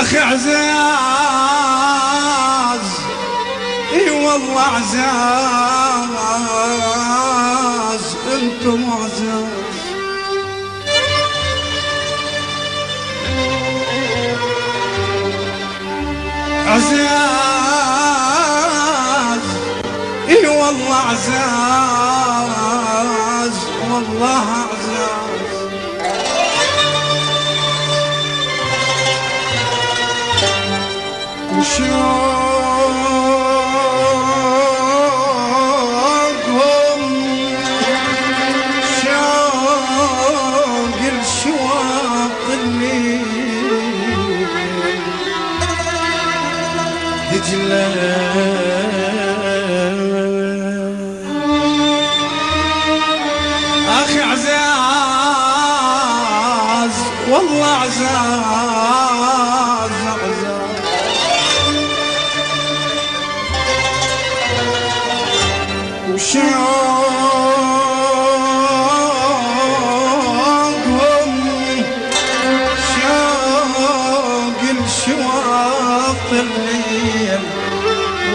أخي عزاز. إي والله عزاز. أنتم عزاز. عزاز. إي والله عزاز. والله أخي عزاز والله عزاز عزاز. وشوقهم شوق الشواط الليل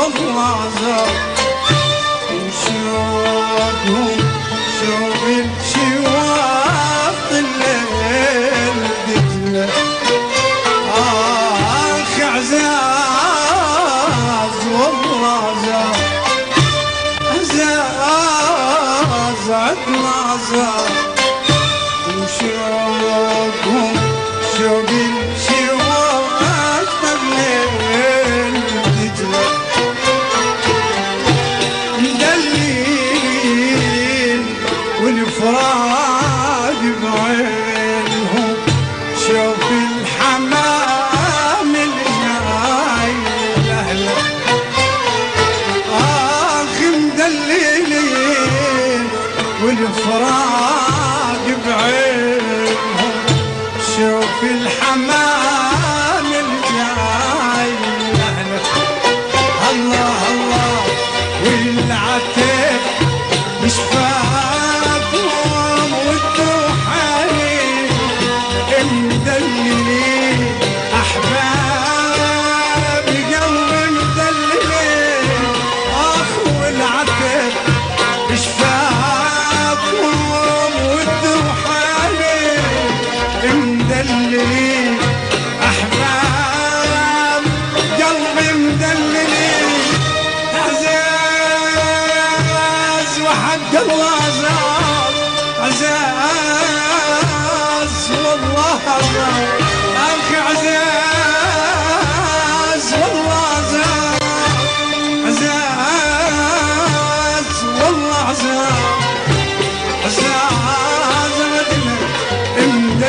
والله عزاز وشوقهم شوق الشواط الليل دجلة آخ عزاز والله عزاز عزاز عدنا عزاز وشوقهم شوق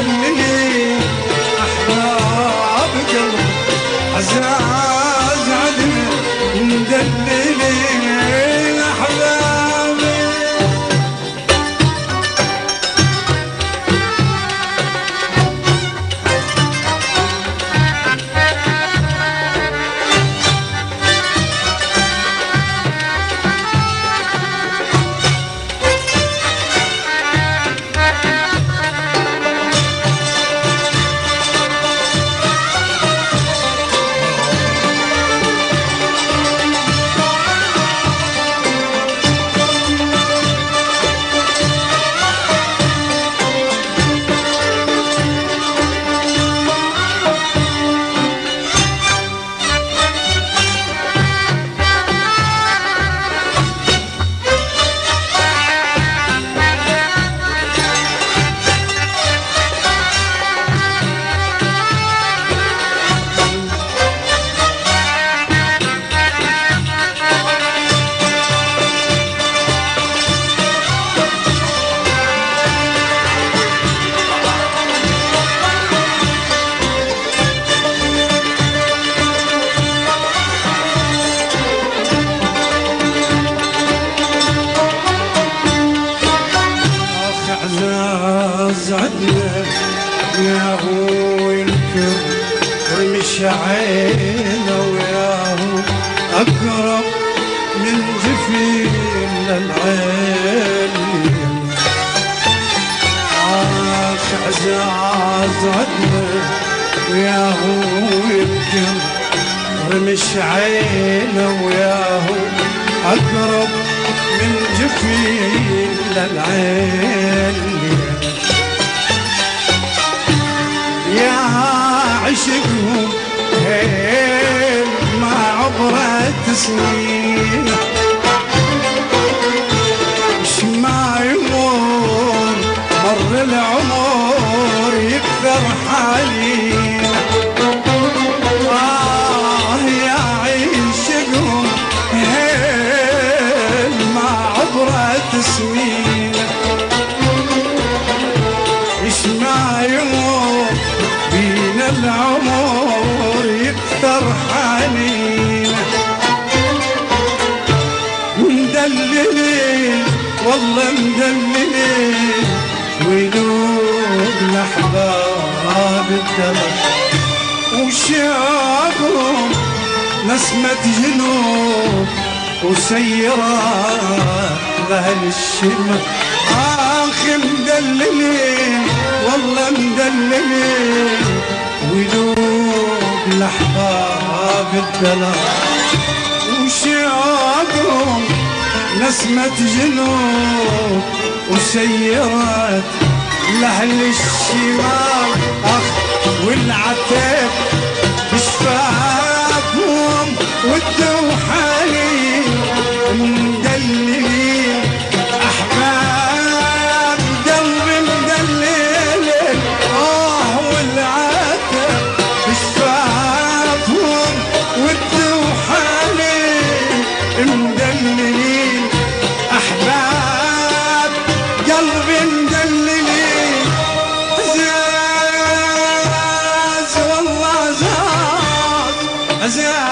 مدللي احباب قلبي عزاز يا هو ينكر رمش عينه ويا هو أقرب من جفين العين عاش عزاز عدنا ويا هو ينكر رمش عينه ويا هو أقرب من جفين للعين هيل ما عبرت سنين مش ما يمر مر العمر يكثر حالينا آه هيل ما عبرت سنين نسمة جنوب وسيرات لأهل الشمال آخ مدللين والله مدللين ويدوب الأحباب الدلال وشعابهم نسمة جنوب وسيرات لأهل الشمال أخ والعتاب عزاز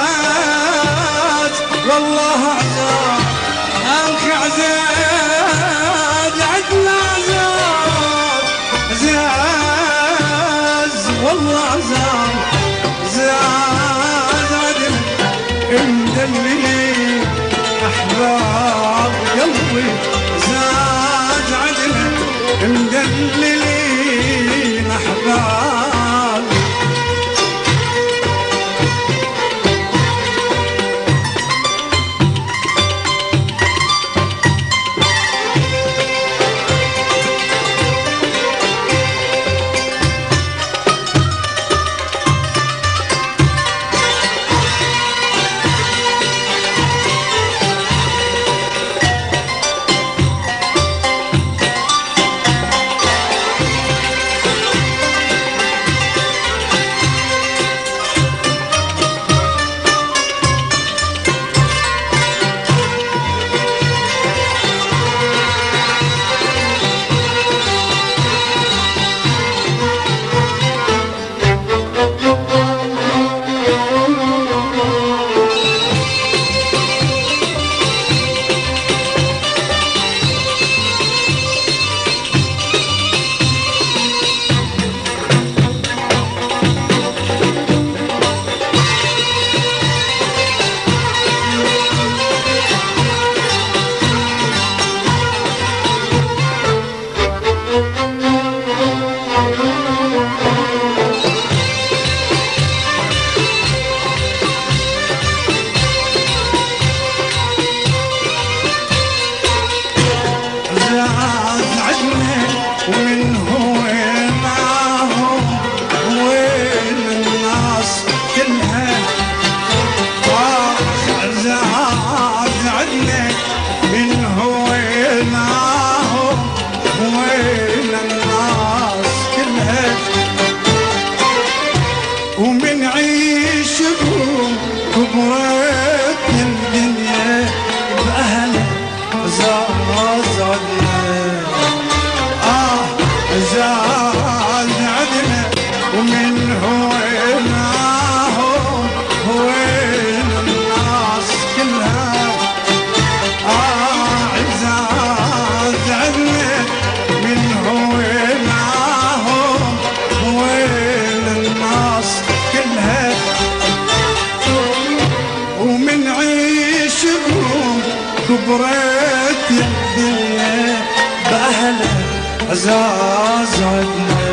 عزاز عدنا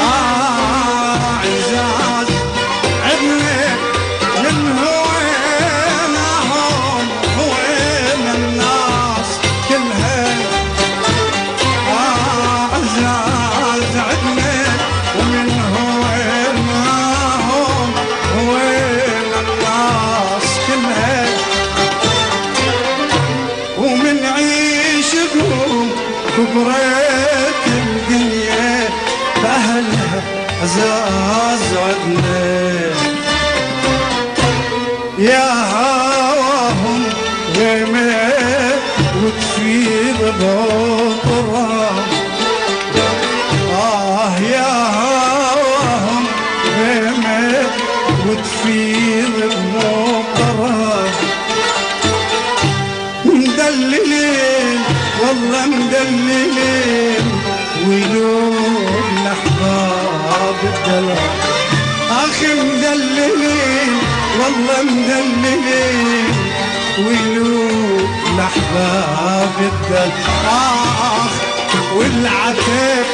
آه عزاز عدنا من هوينهم هوين الناس كلها آه عزاز عدنا ومن هوينهم هوين الناس كلها ومن عيشكم كبرين عزاز عدنا يا هواهم غيمة وتفيض بطرام آه يا هواهم غيمة وتفيض بطرام مدللين والله مدللين ويلون الدلال أخي مدللين والله مدللين. ويلون الاحباب الدلال آخ والعتاب